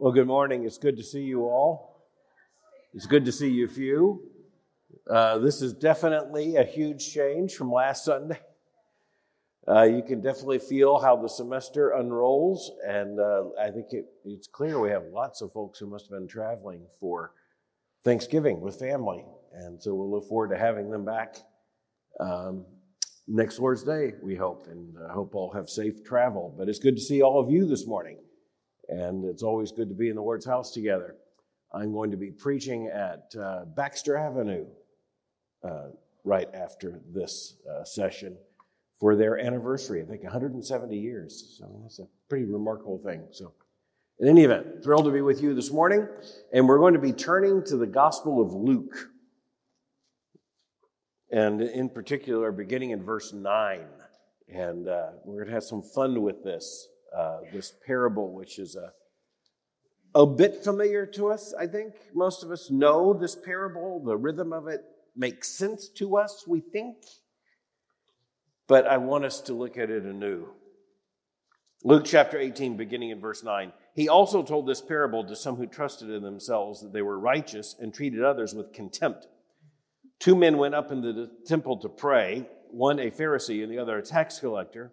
Well, good morning. It's good to see you all. It's good to see you few. Uh, this is definitely a huge change from last Sunday. Uh, you can definitely feel how the semester unrolls, and uh, I think it, it's clear we have lots of folks who must have been traveling for Thanksgiving with family, and so we'll look forward to having them back um, next Lord's Day, we hope, and I hope all have safe travel. But it's good to see all of you this morning and it's always good to be in the Lord's house together. I'm going to be preaching at uh, Baxter Avenue uh, right after this uh, session for their anniversary. I think 170 years. So that's a pretty remarkable thing. So, in any event, thrilled to be with you this morning, and we're going to be turning to the Gospel of Luke. And in particular, beginning in verse 9. And uh, we're going to have some fun with this uh, this parable, which is a, a bit familiar to us, I think. Most of us know this parable. The rhythm of it makes sense to us, we think. But I want us to look at it anew. Luke chapter 18, beginning in verse 9. He also told this parable to some who trusted in themselves that they were righteous and treated others with contempt. Two men went up into the temple to pray, one a Pharisee and the other a tax collector.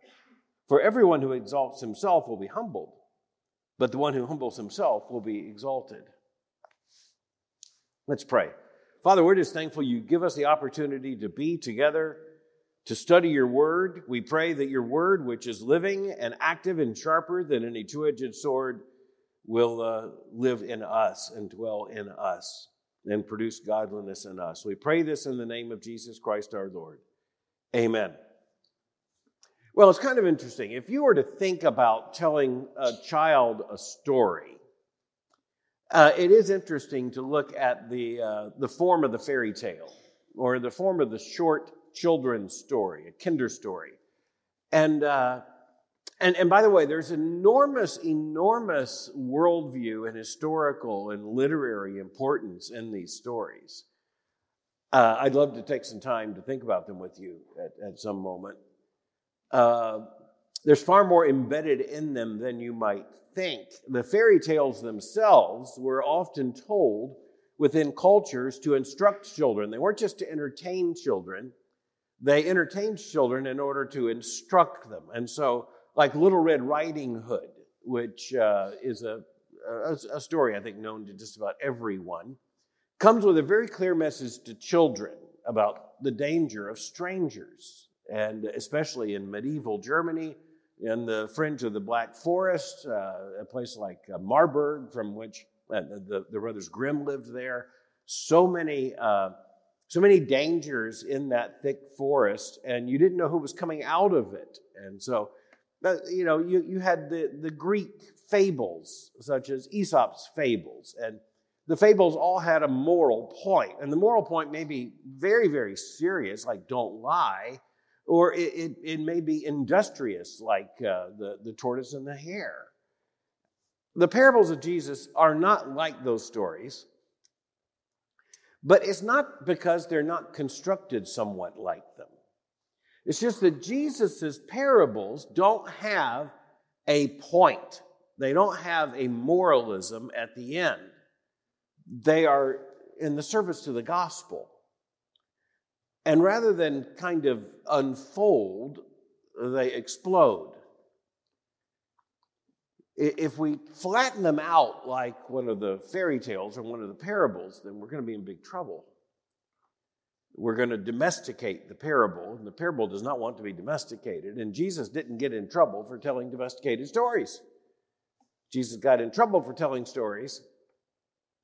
For everyone who exalts himself will be humbled, but the one who humbles himself will be exalted. Let's pray. Father, we're just thankful you give us the opportunity to be together, to study your word. We pray that your word, which is living and active and sharper than any two edged sword, will uh, live in us and dwell in us and produce godliness in us. We pray this in the name of Jesus Christ our Lord. Amen. Well, it's kind of interesting. If you were to think about telling a child a story, uh, it is interesting to look at the, uh, the form of the fairy tale or the form of the short children's story, a kinder story. And, uh, and, and by the way, there's enormous, enormous worldview and historical and literary importance in these stories. Uh, I'd love to take some time to think about them with you at, at some moment. Uh, there's far more embedded in them than you might think. The fairy tales themselves were often told within cultures to instruct children. They weren't just to entertain children, they entertained children in order to instruct them. And so, like Little Red Riding Hood, which uh, is a, a, a story I think known to just about everyone, comes with a very clear message to children about the danger of strangers and especially in medieval Germany, in the fringe of the Black Forest, uh, a place like uh, Marburg, from which uh, the, the, brothers Grimm lived there. So many, uh, so many dangers in that thick forest, and you didn't know who was coming out of it. And so, you know, you, you had the, the Greek fables, such as Aesop's fables, and the fables all had a moral point, and the moral point may be very, very serious, like don't lie, or it, it, it may be industrious, like uh, the, the tortoise and the hare. The parables of Jesus are not like those stories, but it's not because they're not constructed somewhat like them. It's just that Jesus' parables don't have a point, they don't have a moralism at the end. They are in the service to the gospel. And rather than kind of unfold, they explode. If we flatten them out like one of the fairy tales or one of the parables, then we're going to be in big trouble. We're going to domesticate the parable, and the parable does not want to be domesticated. And Jesus didn't get in trouble for telling domesticated stories. Jesus got in trouble for telling stories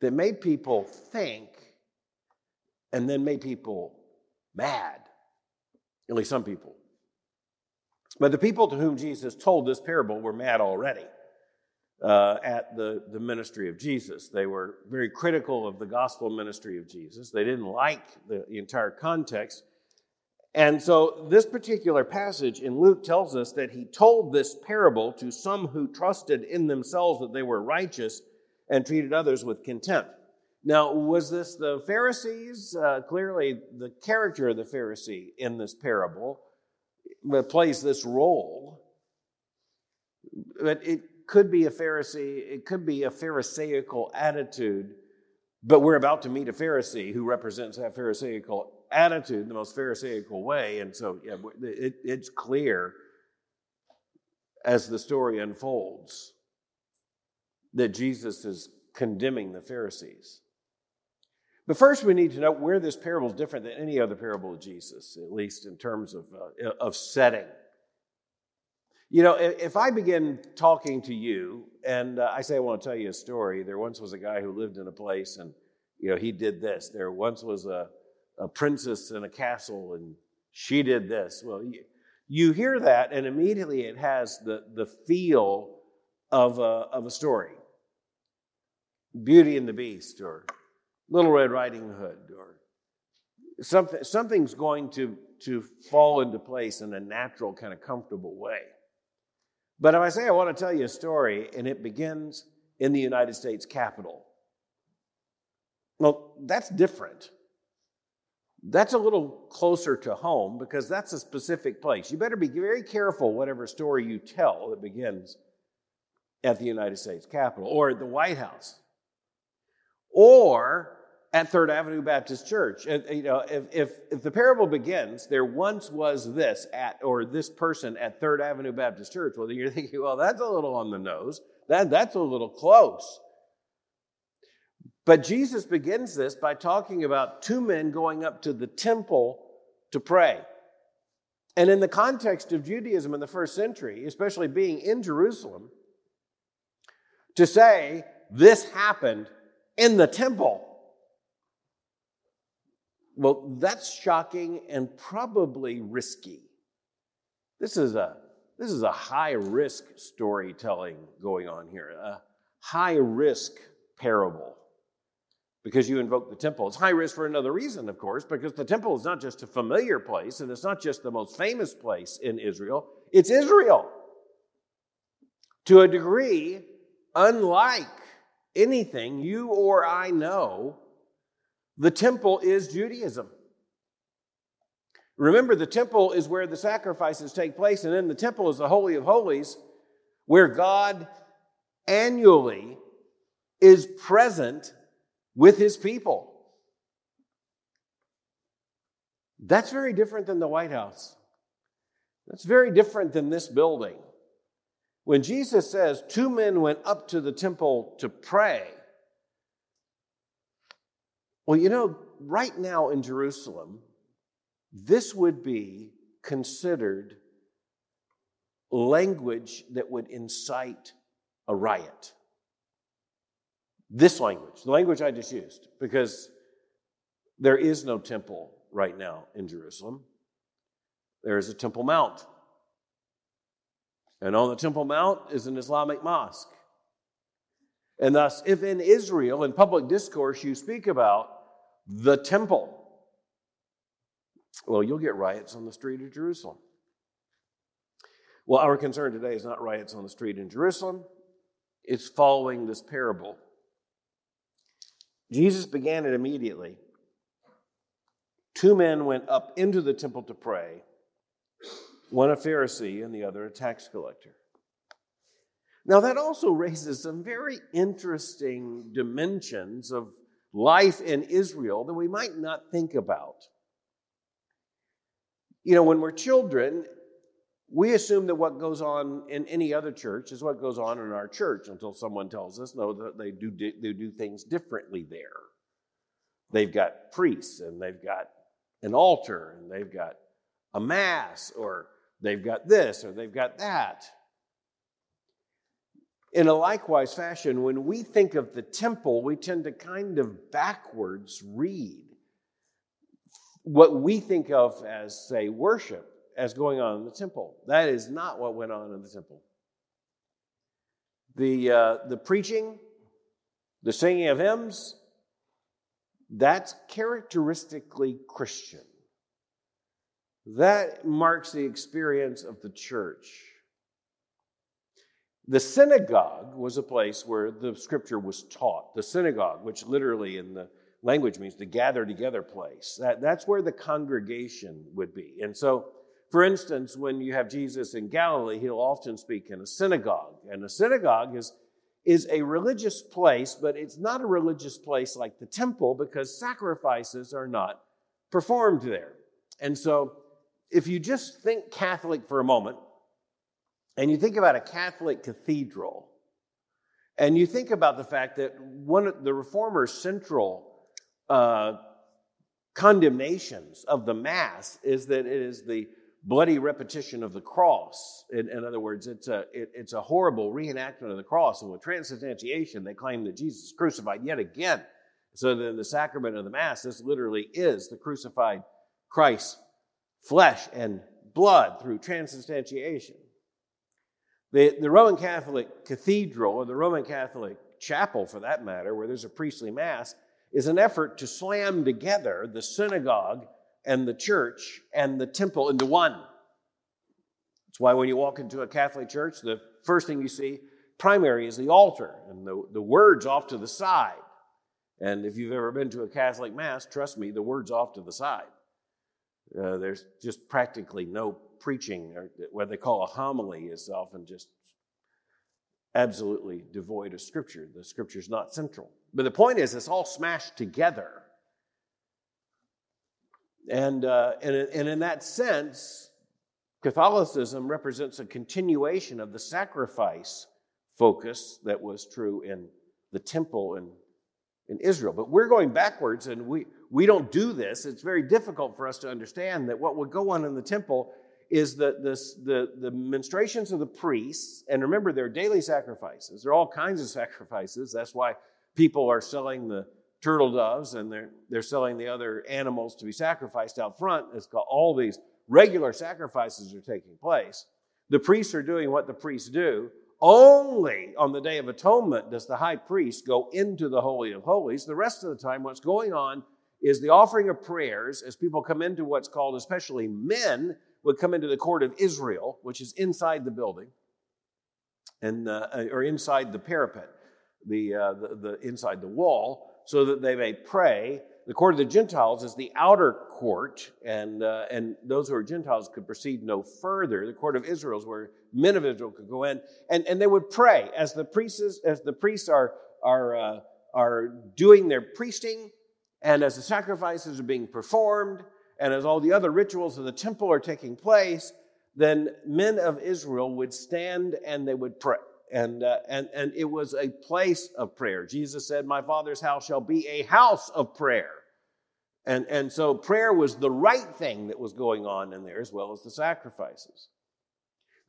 that made people think and then made people mad. At least some people. But the people to whom Jesus told this parable were mad already. uh, at the, the ministry of Jesus. They were very critical of the gospel ministry of Jesus. They didn't like the, the entire context. And so, this particular passage in Luke tells us that he told this parable to some who trusted in themselves that they were righteous and treated others with contempt. Now, was this the Pharisees? Uh, clearly, the character of the Pharisee in this parable plays this role. But it could be a Pharisee, it could be a Pharisaical attitude, but we're about to meet a Pharisee who represents that Pharisaical attitude in the most Pharisaical way. And so yeah, it, it's clear as the story unfolds that Jesus is condemning the Pharisees. But first, we need to know where this parable is different than any other parable of Jesus, at least in terms of, uh, of setting. You know, if I begin talking to you and uh, I say I want to tell you a story, there once was a guy who lived in a place and, you know, he did this. There once was a, a princess in a castle and she did this. Well, you, you hear that and immediately it has the, the feel of a, of a story Beauty and the Beast or Little Red Riding Hood or something, something's going to, to fall into place in a natural, kind of comfortable way. But if I say I want to tell you a story and it begins in the United States Capitol, well, that's different. That's a little closer to home because that's a specific place. You better be very careful whatever story you tell that begins at the United States Capitol or at the White House or at Third Avenue Baptist Church. And, you know, if, if, if the parable begins, there once was this at, or this person at Third Avenue Baptist Church, well, you're thinking, well, that's a little on the nose. That, that's a little close. But Jesus begins this by talking about two men going up to the temple to pray. And in the context of Judaism in the first century, especially being in Jerusalem, to say this happened in the temple well, that's shocking and probably risky. This is a this is a high risk storytelling going on here, a high risk parable because you invoke the temple. It's high risk for another reason, of course, because the temple is not just a familiar place and it's not just the most famous place in Israel, it's Israel. To a degree, unlike anything you or I know the temple is Judaism. Remember, the temple is where the sacrifices take place, and in the temple is the Holy of Holies, where God annually is present with his people. That's very different than the White House. That's very different than this building. When Jesus says two men went up to the temple to pray, well, you know, right now in Jerusalem, this would be considered language that would incite a riot. This language, the language I just used, because there is no temple right now in Jerusalem. There is a Temple Mount. And on the Temple Mount is an Islamic mosque. And thus, if in Israel, in public discourse, you speak about the temple. Well, you'll get riots on the street of Jerusalem. Well, our concern today is not riots on the street in Jerusalem, it's following this parable. Jesus began it immediately. Two men went up into the temple to pray, one a Pharisee and the other a tax collector. Now, that also raises some very interesting dimensions of life in Israel that we might not think about. You know, when we're children, we assume that what goes on in any other church is what goes on in our church until someone tells us, no, that they do, they do things differently there. They've got priests and they've got an altar and they've got a mass or they've got this or they've got that. In a likewise fashion, when we think of the temple, we tend to kind of backwards read what we think of as, say, worship as going on in the temple. That is not what went on in the temple. The, uh, the preaching, the singing of hymns, that's characteristically Christian. That marks the experience of the church. The synagogue was a place where the scripture was taught. The synagogue, which literally in the language means the gather together place, that, that's where the congregation would be. And so, for instance, when you have Jesus in Galilee, he'll often speak in a synagogue. And a synagogue is, is a religious place, but it's not a religious place like the temple because sacrifices are not performed there. And so, if you just think Catholic for a moment, and you think about a Catholic cathedral, and you think about the fact that one of the reformers' central uh, condemnations of the Mass is that it is the bloody repetition of the cross. In, in other words, it's a, it, it's a horrible reenactment of the cross. And with transubstantiation, they claim that Jesus is crucified yet again. So that in the sacrament of the Mass, this literally is the crucified Christ's flesh and blood through transubstantiation. The, the Roman Catholic cathedral, or the Roman Catholic chapel for that matter, where there's a priestly mass, is an effort to slam together the synagogue and the church and the temple into one. That's why when you walk into a Catholic church, the first thing you see, primary, is the altar and the, the words off to the side. And if you've ever been to a Catholic Mass, trust me, the words off to the side. Uh, there's just practically no preaching, or what they call a homily is often just absolutely devoid of Scripture. The Scripture is not central. But the point is, it's all smashed together. And, uh, and, and in that sense, Catholicism represents a continuation of the sacrifice focus that was true in the temple in, in Israel. But we're going backwards, and we, we don't do this. It's very difficult for us to understand that what would go on in the temple is this, the, the ministrations of the priests, and remember, they're daily sacrifices. There are all kinds of sacrifices. That's why people are selling the turtle doves and they're, they're selling the other animals to be sacrificed out front. It's got all these regular sacrifices are taking place. The priests are doing what the priests do. Only on the Day of Atonement does the high priest go into the Holy of Holies. The rest of the time, what's going on is the offering of prayers as people come into what's called, especially men, would come into the court of Israel, which is inside the building, and uh, or inside the parapet, the, uh, the, the inside the wall, so that they may pray. The court of the Gentiles is the outer court, and uh, and those who are Gentiles could proceed no further. The court of Israel is where men of Israel could go in, and, and they would pray as the priests as the priests are are uh, are doing their priesting, and as the sacrifices are being performed and as all the other rituals of the temple are taking place, then men of Israel would stand and they would pray. And, uh, and, and it was a place of prayer. Jesus said, My Father's house shall be a house of prayer. And, and so prayer was the right thing that was going on in there, as well as the sacrifices.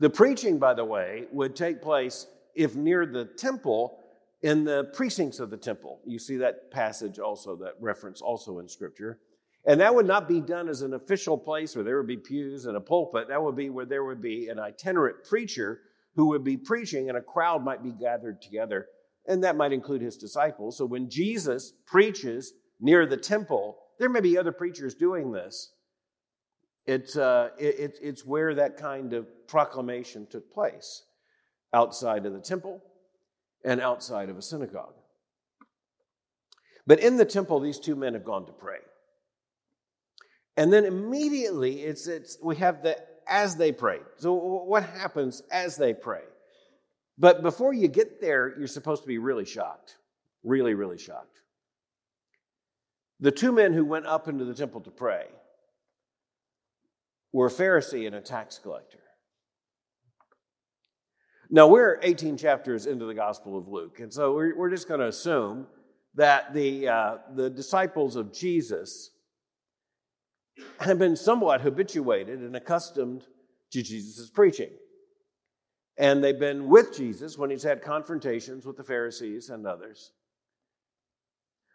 The preaching, by the way, would take place if near the temple in the precincts of the temple. You see that passage also, that reference also in Scripture. And that would not be done as an official place where there would be pews and a pulpit. That would be where there would be an itinerant preacher who would be preaching and a crowd might be gathered together. And that might include his disciples. So when Jesus preaches near the temple, there may be other preachers doing this. It's, uh, it, it's where that kind of proclamation took place outside of the temple and outside of a synagogue. But in the temple, these two men have gone to pray. And then immediately it's, it's we have the as they pray. So what happens as they pray? But before you get there, you're supposed to be really shocked. Really, really shocked. The two men who went up into the temple to pray were a Pharisee and a tax collector. Now, we're 18 chapters into the Gospel of Luke, and so we're, we're just going to assume that the, uh, the disciples of Jesus have been somewhat habituated and accustomed to Jesus' preaching. And they've been with Jesus when he's had confrontations with the Pharisees and others.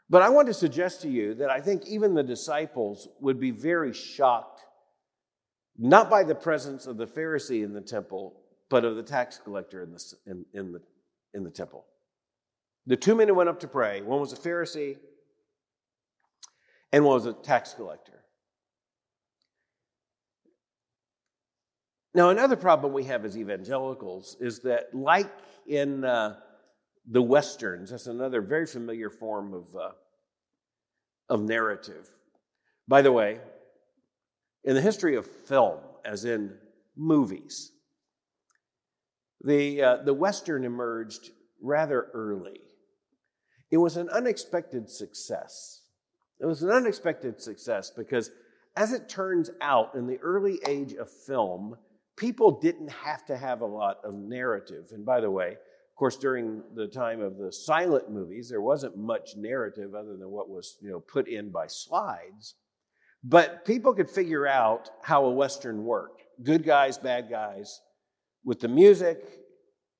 But I want to suggest to you that I think even the disciples would be very shocked, not by the presence of the Pharisee in the temple, but of the tax collector in the, in, in the, in the temple. The two men who went up to pray one was a Pharisee and one was a tax collector. Now, another problem we have as evangelicals is that, like in uh, the Westerns, that's another very familiar form of, uh, of narrative. By the way, in the history of film, as in movies, the, uh, the Western emerged rather early. It was an unexpected success. It was an unexpected success because, as it turns out, in the early age of film, people didn't have to have a lot of narrative. And by the way, of course, during the time of the silent movies, there wasn't much narrative other than what was you know, put in by slides. But people could figure out how a Western worked good guys, bad guys. With the music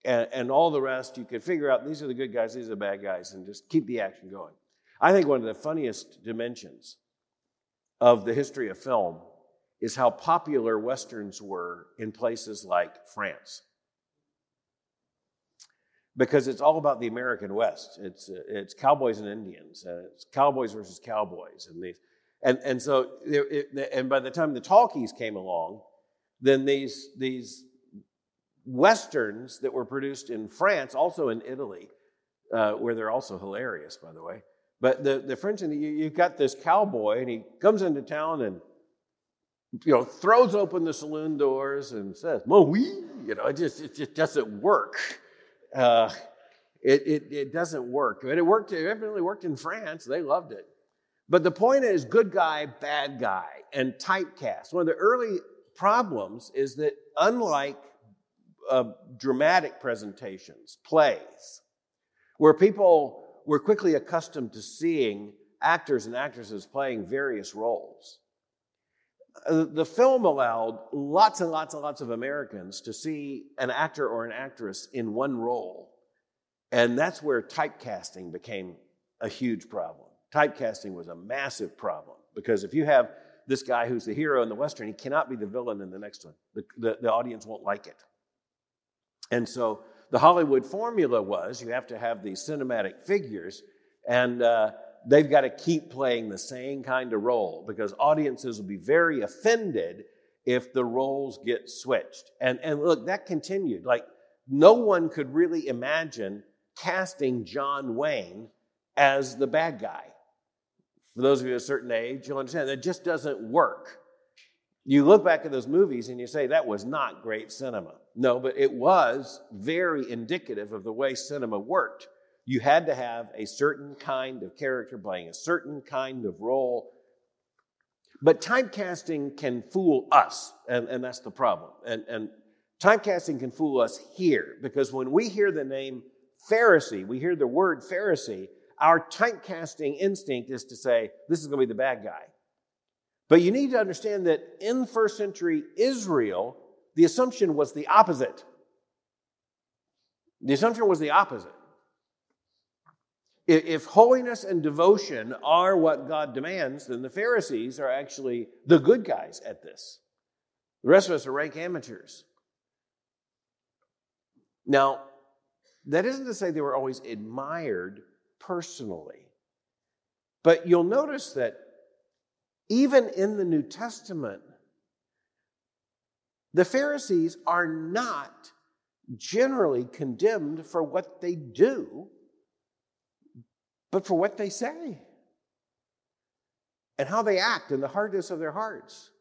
and, and all the rest, you could figure out these are the good guys, these are the bad guys, and just keep the action going. I think one of the funniest dimensions of the history of film is how popular Westerns were in places like France. Because it's all about the American West. It's, it's cowboys and Indians. Uh, it's cowboys versus cowboys. And, these, and, and so, it, and by the time the talkies came along, then these, these Westerns that were produced in France, also in Italy, uh, where they're also hilarious, by the way. But the, the French, and you, you've got this cowboy, and he comes into town and you know, throws open the saloon doors and says, "Mon oui," you know, it just it just doesn't work. Uh, it, it, it doesn't work. But it worked. It evidently worked in France. They loved it. But the point is, good guy, bad guy, and typecast. One of the early problems is that unlike uh, dramatic presentations, plays, where people were quickly accustomed to seeing actors and actresses playing various roles uh, the film allowed lots and lots and lots of Americans to see an actor or an actress in one role. And that's where typecasting became a huge problem. Typecasting was a massive problem because if you have this guy who's the hero in the Western, he cannot be the villain in the next one. The, the, the audience won't like it. And so the Hollywood formula was you have to have these cinematic figures, and uh, they've got to keep playing the same kind of role because audiences will be very offended if the roles get switched. And, and look, that continued. Like, no one could really imagine casting John Wayne as the bad guy. For those of you a certain age, you'll understand that just doesn't work. You look back at those movies and you say, that was not great cinema. No, but it was very indicative of the way cinema worked. You had to have a certain kind of character playing a certain kind of role. But typecasting can fool us, and, and that's the problem. And, and typecasting can fool us here because when we hear the name Pharisee, we hear the word Pharisee, our typecasting instinct is to say, this is going to be the bad guy. But you need to understand that in first century Israel, the assumption was the opposite. The assumption was the opposite. If holiness and devotion are what God demands, then the Pharisees are actually the good guys at this. The rest of us are rank amateurs. Now, that isn't to say they were always admired personally, but you'll notice that even in the New Testament, the Pharisees are not generally condemned for what they do but for what they say and how they act and the hardness of their hearts.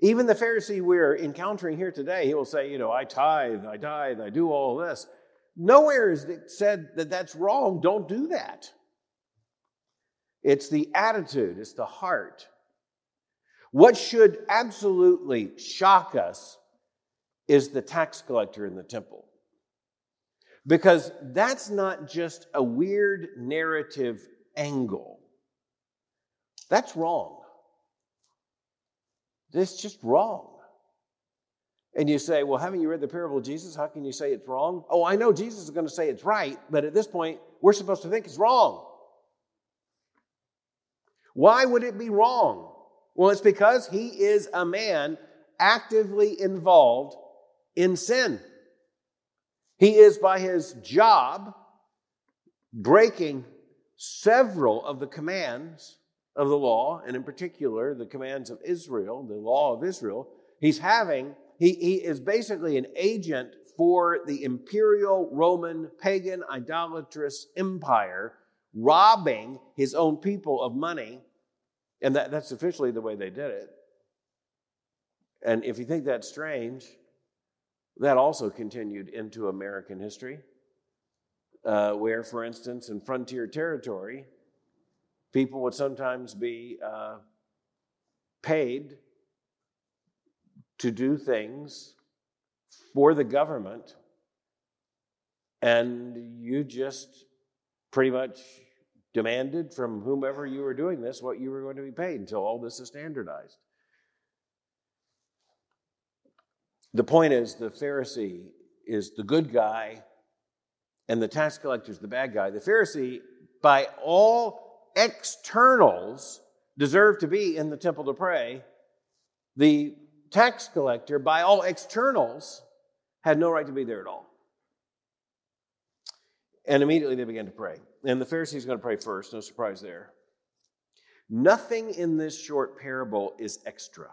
Even the Pharisee we're encountering here today, he will say, You know, I tithe, I tithe, I do all this. Nowhere is it said that that's wrong. Don't do that. It's the attitude, it's the heart. What should absolutely shock us is the tax collector in the temple. Because that's not just a weird narrative angle. That's wrong. It's just wrong. And you say, well, haven't you read the parable of Jesus? How can you say it's wrong? Oh, I know Jesus is going to say it's right, but at this point, we're supposed to think it's wrong. Why would it be wrong? Well, it's because he is a man actively involved in sin. He is, by his job, breaking several of the commands of the law, and in particular, the commands of Israel, the law of Israel. He's having, he, he is basically an agent for the imperial Roman pagan idolatrous empire, robbing his own people of money. And that, that's officially the way they did it. And if you think that's strange, that also continued into American history, uh, where, for instance, in frontier territory, people would sometimes be uh, paid to do things for the government, and you just pretty much demanded from whomever you were doing this what you were going to be paid until all this is standardized. The point is, the Pharisee is the good guy, and the tax collector is the bad guy. The Pharisee, by all externals, deserved to be in the temple to pray. The tax collector, by all externals, had no right to be there at all. And immediately they began to pray. And the Pharisee's is going to pray first, no surprise there. Nothing in this short parable is extra.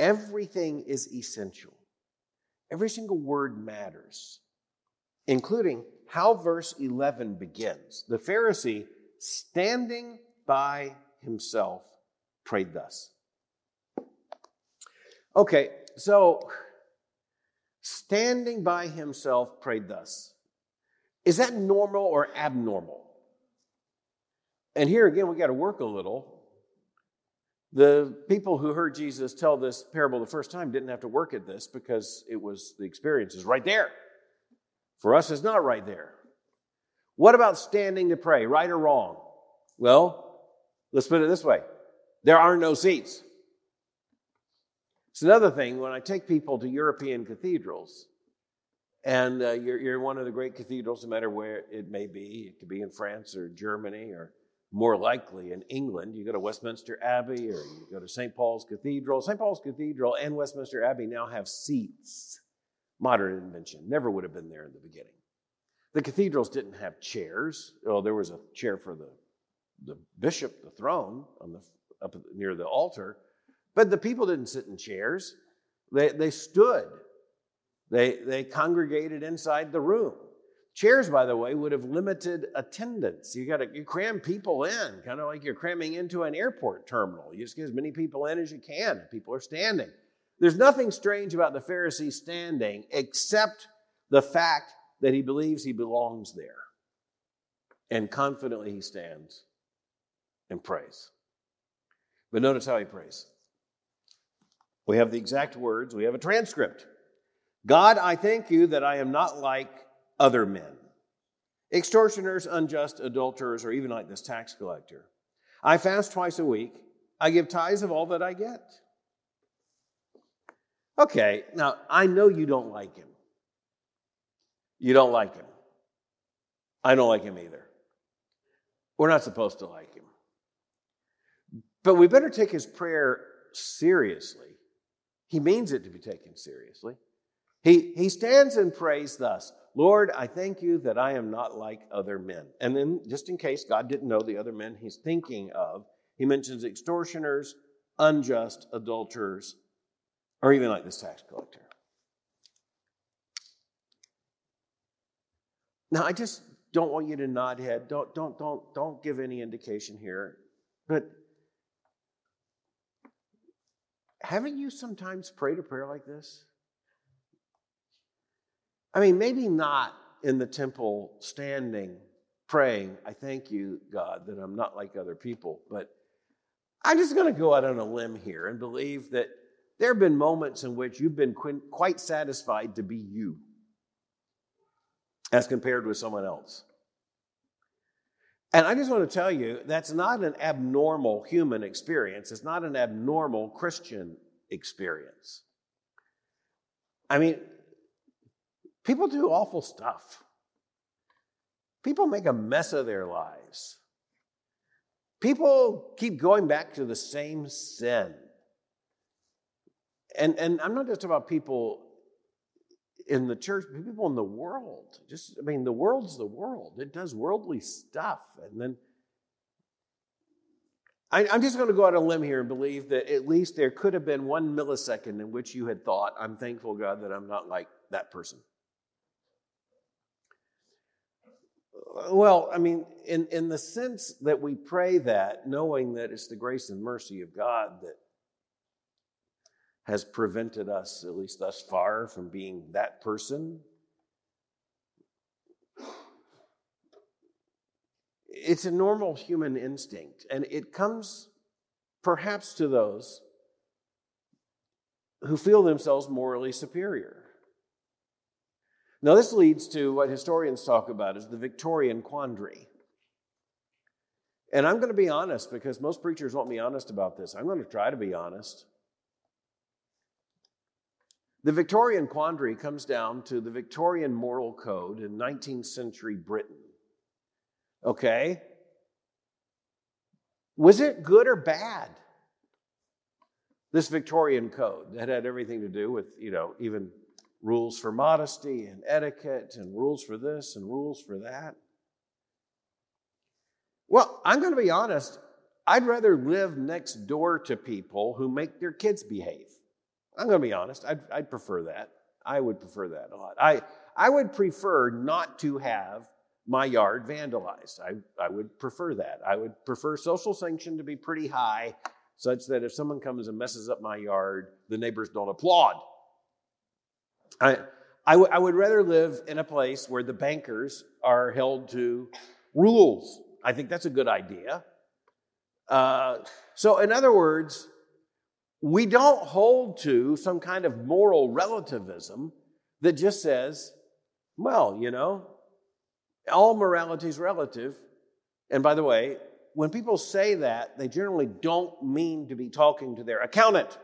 Everything is essential. Every single word matters, including how verse 11 begins. The Pharisee, standing by himself, prayed thus. Okay, so standing by himself prayed thus. Is that normal or abnormal? And here again, we got to work a little the people who heard Jesus tell this parable the first time didn't have to work at this because it was the experience is right there. For us, it's not right there. What about standing to pray, right or wrong? Well, let's put it this way there are no seats. It's another thing when I take people to European cathedrals, and uh, you're, you're one of the great cathedrals, no matter where it may be, it could be in France or Germany or more likely in England, you go to Westminster Abbey or you go to St. Paul's Cathedral. St. Paul's Cathedral and Westminster Abbey now have seats. Modern invention. Never would have been there in the beginning. The cathedrals didn't have chairs. Well, there was a chair for the, the bishop, the throne, on the, up near the altar. But the people didn't sit in chairs. They, they stood. They, they congregated inside the room. Chairs, by the way, would have limited attendance. You got to you cram people in, kind of like you're cramming into an airport terminal. You just get as many people in as you can. People are standing. There's nothing strange about the Pharisee standing except the fact that he believes he belongs there. And confidently he stands and prays. But notice how he prays. We have the exact words, we have a transcript. God, I thank you that I am not like other men. Extortioners, unjust adulterers, or even like this tax collector. I fast twice a week. I give tithes of all that I get. Okay, now I know you don't like him. You don't like him. I don't like him either. We're not supposed to like him. But we better take his prayer seriously. He means it to be taken seriously. He, he stands and prays thus Lord, I thank you that I am not like other men. And then, just in case God didn't know the other men he's thinking of, he mentions extortioners, unjust adulterers, or even like this tax collector. Now, I just don't want you to nod head. Don't, don't, don't, don't give any indication here. But haven't you sometimes prayed a prayer like this? I mean, maybe not in the temple standing, praying, I thank you, God, that I'm not like other people, but I'm just going to go out on a limb here and believe that there have been moments in which you've been quite satisfied to be you as compared with someone else. And I just want to tell you that's not an abnormal human experience. It's not an abnormal Christian experience. I mean, People do awful stuff. People make a mess of their lives. People keep going back to the same sin. And, and I'm not just about people in the church, but people in the world. Just, I mean, the world's the world. It does worldly stuff. And then I, am just going to go out on a limb here and believe that at least there could have been one millisecond in which you had thought, I'm thankful, God, that I'm not like that person. Well, I mean, in, in the sense that we pray that, knowing that it's the grace and mercy of God that has prevented us, at least thus far, from being that person. It's a normal human instinct, and it comes perhaps to those who feel themselves morally superior. Now, this leads to what historians talk about as the Victorian quandary. And I'm going to be honest because most preachers won't be honest about this. I'm going to try to be honest. The Victorian quandary comes down to the Victorian moral code in 19th century Britain. Okay? Was it good or bad? This Victorian code that had everything to do with, you know, even rules for modesty and etiquette and rules for this and rules for that. Well, I'm going to be honest. I'd rather live next door to people who make their kids behave. I'm going to be honest. I'd, I'd prefer that. I would prefer that a lot. I, I would prefer not to have my yard vandalized. I, I would prefer that. I would prefer social sanction to be pretty high, such that if someone comes and messes up my yard, the neighbors don't applaud. I, I, w- I would rather live in a place where the bankers are held to rules. I think that's a good idea. Uh, so, in other words, we don't hold to some kind of moral relativism that just says, well, you know, all morality is relative. And by the way, when people say that, they generally don't mean to be talking to their accountant.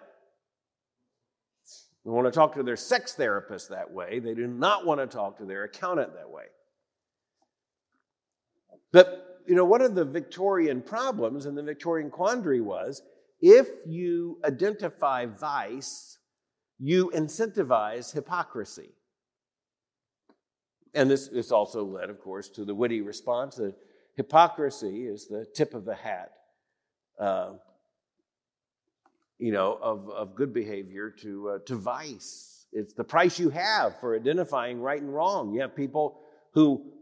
They want to talk to their sex therapist that way. They do not want to talk to their accountant that way. But, you know, one of the Victorian problems and the Victorian quandary was if you identify vice, you incentivize hypocrisy. And this, this also led, of course, to the witty response that hypocrisy is the tip of the hat, uh, you know, of, of good behavior to, uh, to vice. It's the price you have for identifying right and wrong. You have people who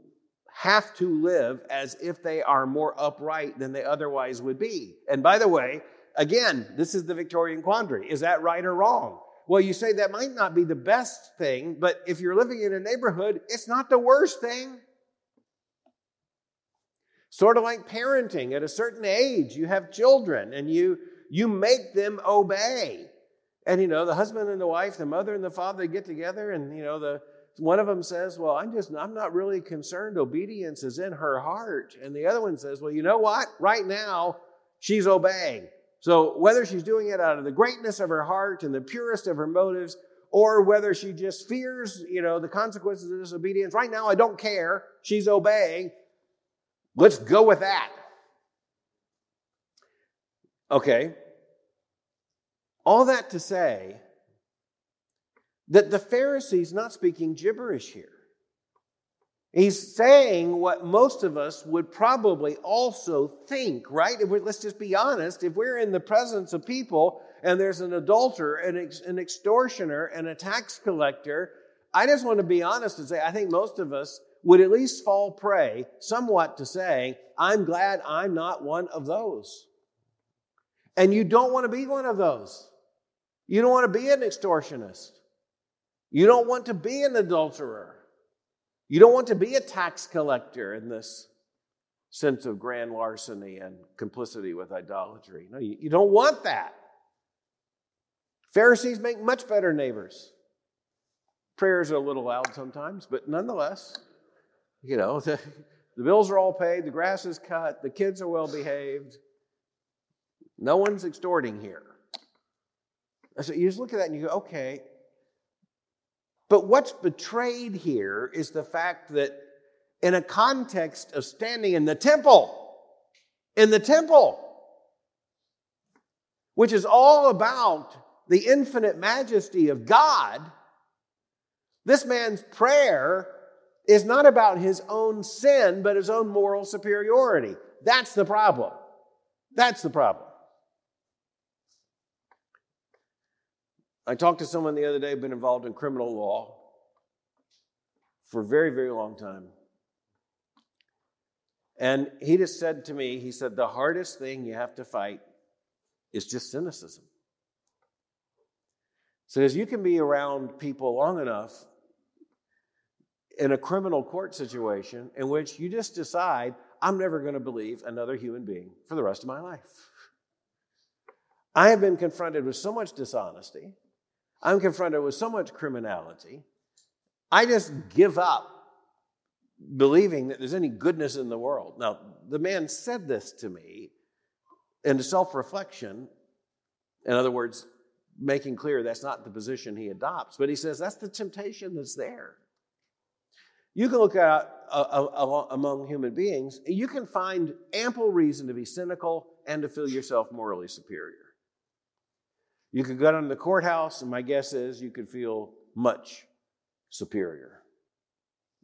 have to live as if they are more upright than they otherwise would be. And by the way, Again, this is the Victorian quandary. Is that right or wrong? Well, you say that might not be the best thing, but if you're living in a neighborhood, it's not the worst thing. Sort of like parenting at a certain age, you have children and you you make them obey. And you know, the husband and the wife, the mother and the father get together and you know, the one of them says, "Well, I'm just I'm not really concerned obedience is in her heart." And the other one says, "Well, you know what? Right now, she's obeying." So whether she's doing it out of the greatness of her heart and the purest of her motives, or whether she just fears, you know, the consequences of disobedience, right now I don't care. She's obeying. Let's go with that. Okay. All that to say that the Pharisee's not speaking gibberish here. He's saying what most of us would probably also think, right? let's just be honest. If we're in the presence of people and there's an adulterer, an, ex, an extortioner, and a tax collector, I just want to be honest and say I think most of us would at least fall prey somewhat to saying, I'm glad I'm not one of those. And you don't want to be one of those. You don't want to be an extortionist. You don't want to be an adulterer. You don't want to be a tax collector in this sense of grand larceny and complicity with idolatry. No, you, don't want that. Pharisees make much better neighbors. Prayers are a little loud sometimes, but nonetheless, you know, the, the bills are all paid, the grass is cut, the kids are well behaved. No one's extorting here. So you just look at that and you go, okay, but what's betrayed here is the fact that in a context of standing in the temple, in the temple, which is all about the infinite majesty of God, This man's prayer is not about his own sin, but his own moral superiority. That's the problem. That's the problem. I talked to someone the other day, been involved in criminal law for a very, very long time. And he just said to me, he said, the hardest thing you have to fight is just cynicism. Says you can be around people long enough in a criminal court situation in which you just decide, I'm never going to believe another human being for the rest of my life. I have been confronted with so much dishonesty. I'm confronted with so much criminality. I just give up believing that there's any goodness in the world. Now, the man said this to me in self reflection. In other words, making clear that's not the position he adopts, but he says that's the temptation that's there. You can look at uh, uh, among human beings, and you can find ample reason to be cynical and to feel yourself morally superior. You could go down to the courthouse, and my guess is you could feel much superior.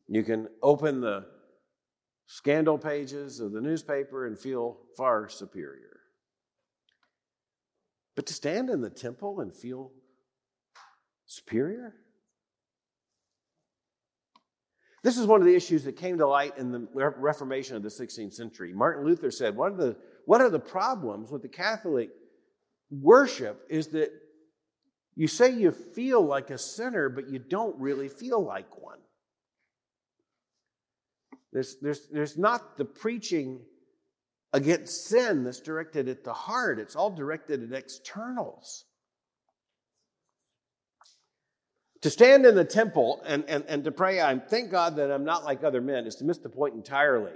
You can open the scandal pages of the newspaper and feel far superior. But to stand in the temple and feel superior? This is one of the issues that came to light in the Reformation of the 16th century. Martin Luther said one of the, one of the problems with the Catholic worship is that you say you feel like a sinner, but you don't really feel like one. There's, there's, there's not the preaching against sin that's directed at the heart, it's all directed at externals. To stand in the temple and, and, and to pray, I thank God that I'm not like other men, is to miss the point entirely.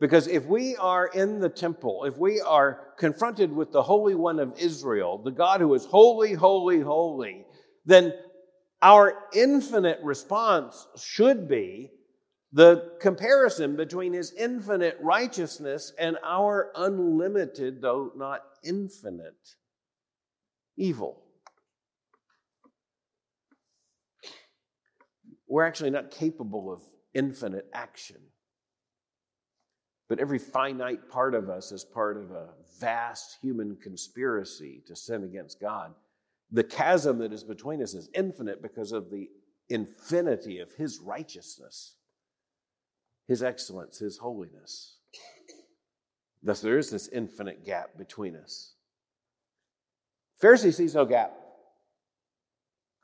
Because if we are in the temple, if we are confronted with the Holy One of Israel, the God who is holy, holy, holy, then our infinite response should be the comparison between his infinite righteousness and our unlimited, though not infinite, evil. We're actually not capable of infinite action. But every finite part of us is part of a vast human conspiracy to sin against God. The chasm that is between us is infinite because of the infinity of His righteousness. His excellence, His holiness. Thus, there is this infinite gap between us. Pharisee sees no gap.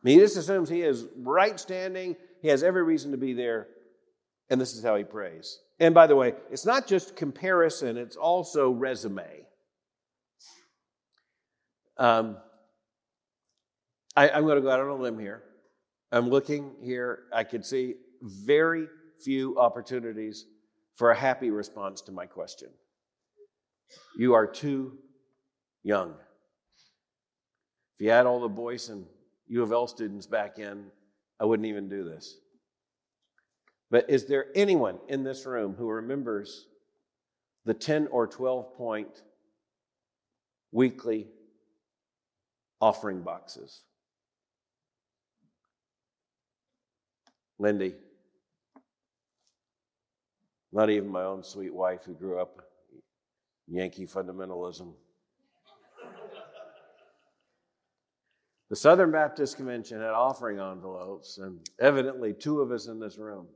He just assumes he is right standing, he has every reason to be there, and this is how he prays. And by the way, it's not just comparison, it's also resume. Um, I, I'm going to go out on a limb here. I'm looking here, I can see very few opportunities for a happy response to my question. You are too young. If you add all the Boyce and U of L students back in, I wouldn't even do this. But is there anyone in this room who remembers the 10 or 12 point weekly offering boxes? Lindy, not even my own sweet wife who grew up Yankee fundamentalism. the Southern Baptist Convention had offering envelopes, and evidently two of us in this room.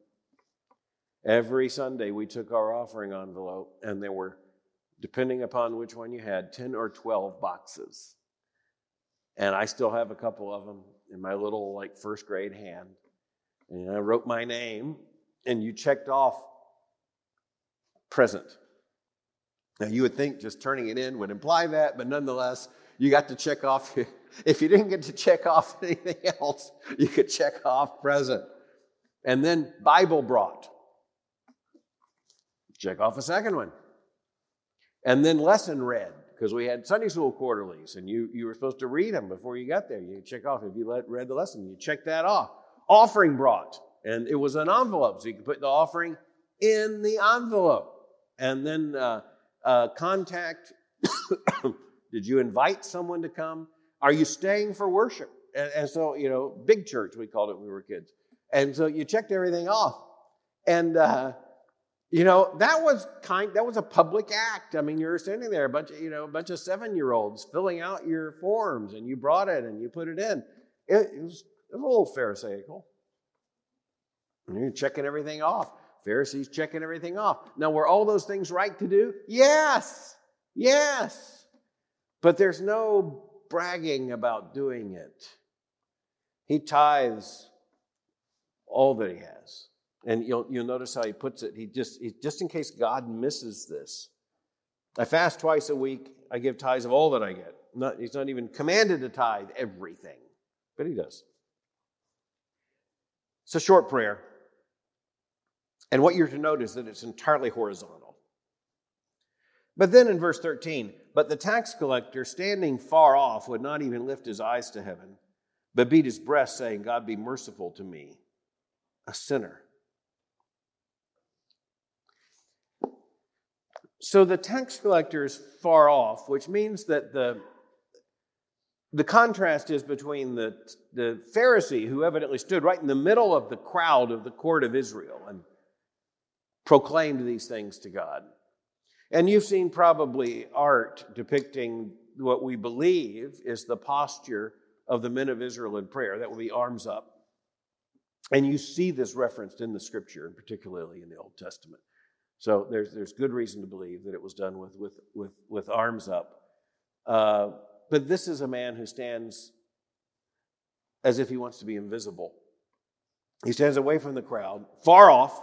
Every Sunday we took our offering envelope, and there were, depending upon which one you had, 10 or 12 boxes. And I still have a couple of them in my little, like, first grade hand. And I wrote my name, and you checked off present. Now, you would think just turning it in would imply that, but nonetheless, you got to check off. If you didn't get to check off anything else, you could check off present. And then Bible brought. Check off a second one. And then lesson read, because we had Sunday school quarterlies, and you, you were supposed to read them before you got there. You check off. If you let, read the lesson, you check that off. Offering brought, and it was an envelope, so you could put the offering in the envelope and then uh, uh, contact. Did you invite someone to come? Are you staying for worship? And, and, so, you know, big church, we called it when we were kids. And so you checked everything off. And, uh, you know, that was kind, that was a public act. I mean, you're standing there, a bunch of, you know, a bunch of seven year olds filling out your forms and you brought it and you put it in. It, it was a little Pharisaical. And you're checking everything off. Pharisees checking everything off. Now, were all those things right to do? Yes. Yes. But there's no bragging about doing it. He tithes all that he has. And you'll, you'll notice how he puts it. He just, he, just in case God misses this. I fast twice a week. I give tithes of all that I get. Not, he's not even commanded to tithe everything, but he does. It's a short prayer. And what you're to note is that it's entirely horizontal. But then in verse 13, but the tax collector, standing far off, would not even lift his eyes to heaven, but beat his breast, saying, God be merciful to me, a sinner. So the tax collector is far off, which means that the, the contrast is between the, the Pharisee, who evidently stood right in the middle of the crowd of the court of Israel and proclaimed these things to God. And you've seen probably art depicting what we believe is the posture of the men of Israel in prayer. That would be arms up. And you see this referenced in the scripture, and particularly in the Old Testament. So there's, there's good reason to believe that it was done with, with, with, with arms up. Uh, but this is a man who stands as if he wants to be invisible. He stands away from the crowd, far off,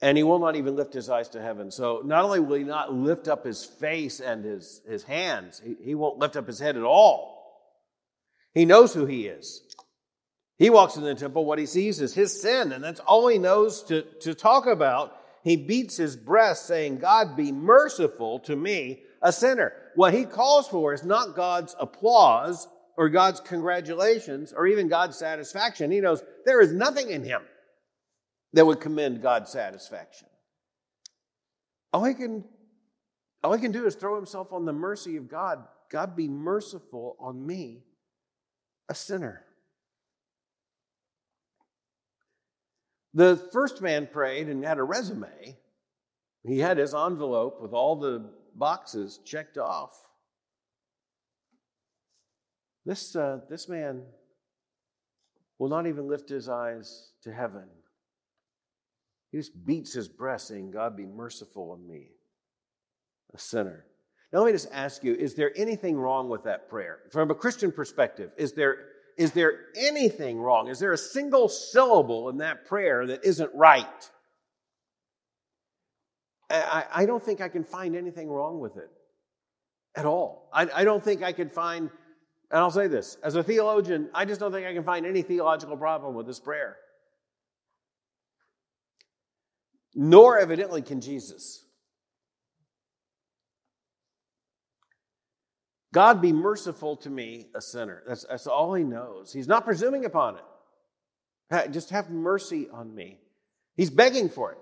and he will not even lift his eyes to heaven. So not only will he not lift up his face and his, his hands, he, he won't lift up his head at all. He knows who he is. He walks in the temple, what he sees is his sin, and that's all he knows to, to talk about. He beats his breast, saying, God be merciful to me, a sinner. What he calls for is not God's applause or God's congratulations or even God's satisfaction. He knows there is nothing in him that would commend God's satisfaction. All he can, all he can do is throw himself on the mercy of God. God be merciful on me, a sinner. The first man prayed and had a resume. He had his envelope with all the boxes checked off. This, uh, this man will not even lift his eyes to heaven. He just beats his breast, saying, God be merciful on me, a sinner. Now, let me just ask you is there anything wrong with that prayer? From a Christian perspective, is there is there anything wrong? Is there a single syllable in that prayer that isn't right? I, I don't think I can find anything wrong with it at all. I, I don't think I could find, and I'll say this as a theologian, I just don't think I can find any theological problem with this prayer. Nor evidently can Jesus. God be merciful to me, a sinner. That's, that's all he knows. He's not presuming upon it. Just have mercy on me. He's begging for it.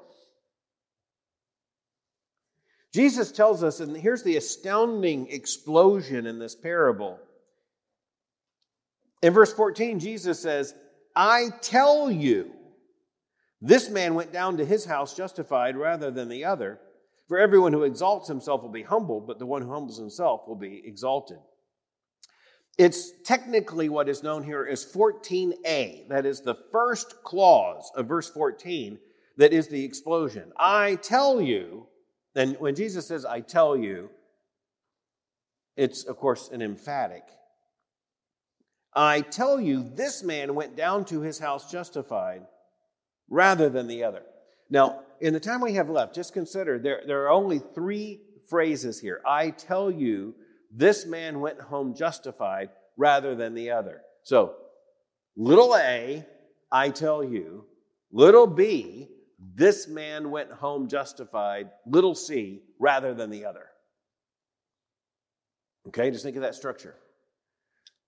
Jesus tells us, and here's the astounding explosion in this parable. In verse 14, Jesus says, I tell you, this man went down to his house justified rather than the other. For everyone who exalts himself will be humbled, but the one who humbles himself will be exalted. It's technically what is known here as 14a. That is the first clause of verse 14 that is the explosion. I tell you, and when Jesus says, I tell you, it's, of course, an emphatic. I tell you, this man went down to his house justified rather than the other. Now, in the time we have left, just consider there, there are only three phrases here. I tell you, this man went home justified rather than the other. So, little a, I tell you. Little b, this man went home justified. Little c, rather than the other. Okay, just think of that structure.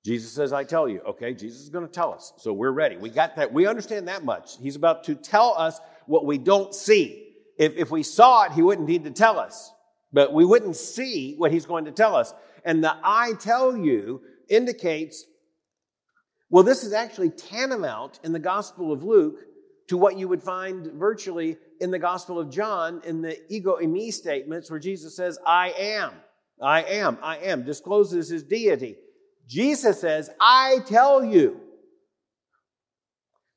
Jesus says, I tell you. Okay, Jesus is going to tell us. So we're ready. We got that. We understand that much. He's about to tell us what we don't see. If, if we saw it, he wouldn't need to tell us, but we wouldn't see what he's going to tell us. And the I tell you indicates Well, this is actually tantamount in the Gospel of Luke to what you would find virtually in the Gospel of John in the ego eimi statements where Jesus says, I am, I am, I am, discloses his deity. Jesus says, I tell you.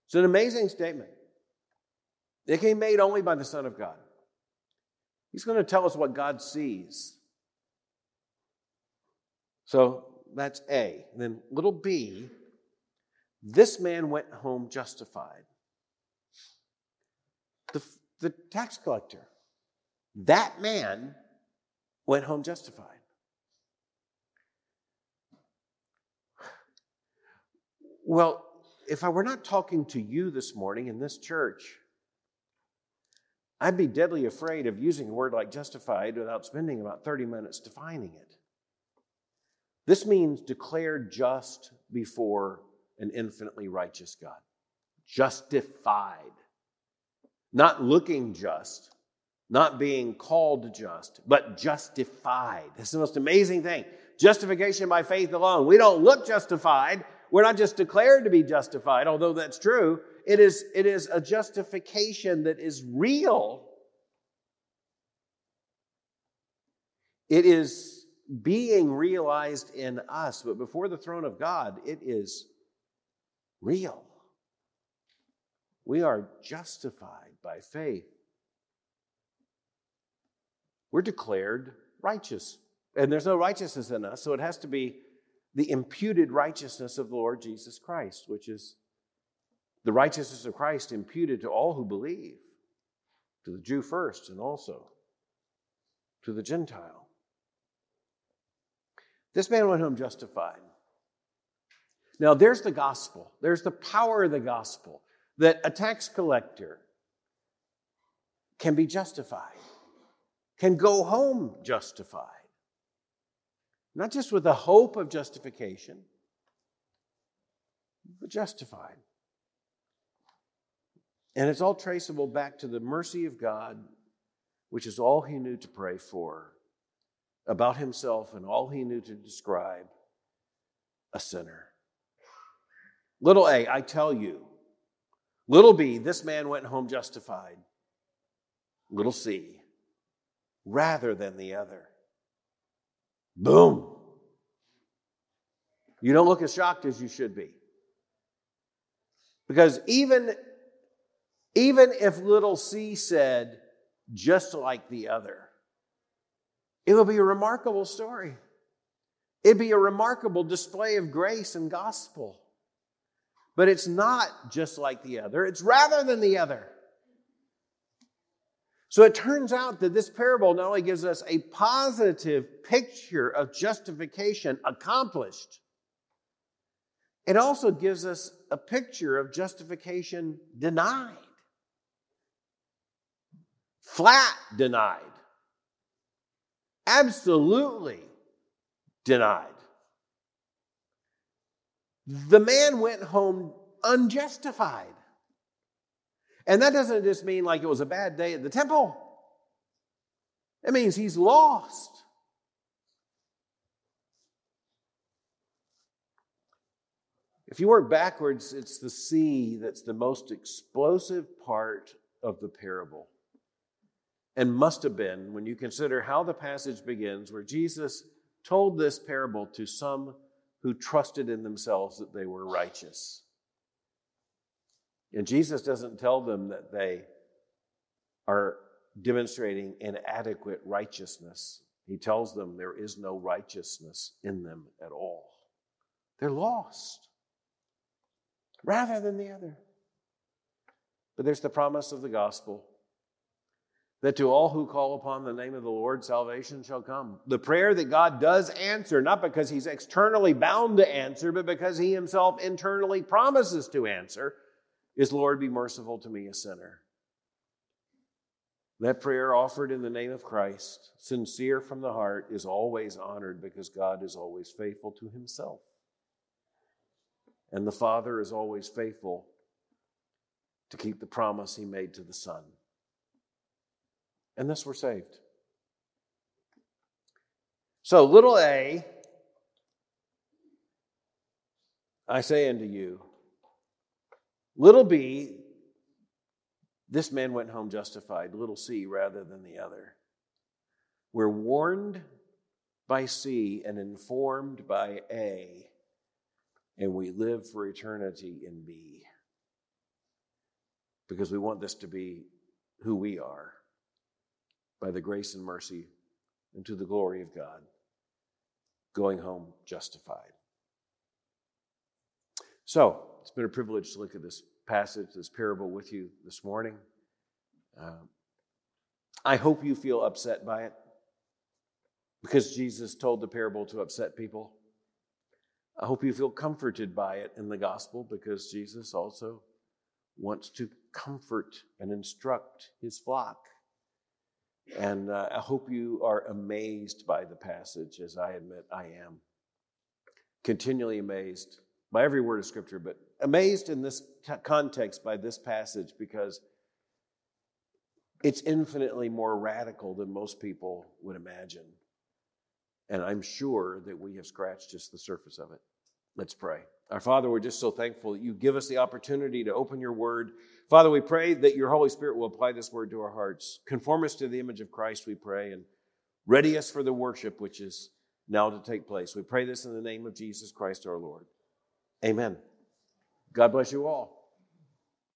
It's an amazing statement. It came made only by the Son of God. He's going to tell us what God sees. So that's A. Then little b, this man went home justified. The, the tax collector, that man went home justified. Well, if I were not talking to you this morning in this church, I'd be deadly afraid of using a word like justified without spending about 30 minutes defining it. This means declared just before an infinitely righteous God. Justified. Not looking just, not being called just, but justified. That's the most amazing thing. Justification by faith alone. We don't look justified. We're not just declared to be justified, although that's true. It is, it is a justification that is real. It is being realized in us, but before the throne of God, it is real. We are justified by faith. We're declared righteous. And there's no righteousness in us, so it has to be the imputed righteousness of the Lord Jesus Christ, which is the righteousness of Christ imputed to all who believe, to the Jew first and also to the Gentile. This man went home justified. Now, there's the gospel. There's the power of the gospel that a tax collector can be justified, can go home justified. Not just with the hope of justification, but justified. And it's all traceable back to the mercy of God, which is all he knew to pray for about himself and all he knew to describe a sinner. Little a, I tell you. Little b, this man went home justified. Little c, rather than the other. Boom. You don't look as shocked as you should be. Because even even if little c said, just like the other, it would be a remarkable story. It'd be a remarkable display of grace and gospel. But it's not just like the other, it's rather than the other. So it turns out that this parable not only gives us a positive picture of justification accomplished, it also gives us a picture of justification denied flat denied, absolutely denied. The man went home unjustified. And that doesn't just mean like it was a bad day at the temple. It means he's lost. If you work backwards, it's the C that's the most explosive part of the parable and must have been when you consider how the passage begins, where Jesus told this parable to some who trusted in themselves that they were righteous. And Jesus doesn't tell them that they are demonstrating inadequate righteousness. He tells them there is no righteousness in them at all. They're lost rather than the other. But there's the promise of the gospel that to all who call upon the name of the Lord, salvation shall come. The prayer that God does answer, not because he's externally bound to answer, but because he himself internally promises to answer, is Lord, be merciful to me, a sinner. That prayer offered in the name of Christ, sincere from the heart, is always honored because God is always faithful to himself. And the Father is always faithful to keep the promise he made to the Son and thus we're saved. So, little a, I say unto you, little b, this man went home justified, little c rather than the other. We're warned by C and informed by A, and we live for eternity in B. Because we want this to be who we are by the grace and mercy and to the glory of God, going home justified. So, it's been a privilege to look at this passage, this parable with you this morning. Uh, I hope you feel upset by it because Jesus told the parable to upset people. I hope you feel comforted by it in the gospel because Jesus also wants to comfort and instruct his flock. And uh, I hope you are amazed by the passage, as I admit I am. Continually amazed by every word of Scripture, but amazed in this context by this passage because it's infinitely more radical than most people would imagine. And I'm sure that we have scratched just the surface of it. Let's pray. Our Father, we're just so thankful that you give us the opportunity to open your word. Father, we pray that your Holy Spirit will apply this word to our hearts. Conform us to the image of Christ, we pray, and ready us for the worship which is now to take place. We pray this in the name of Jesus Christ our Lord. Amen. God bless you all.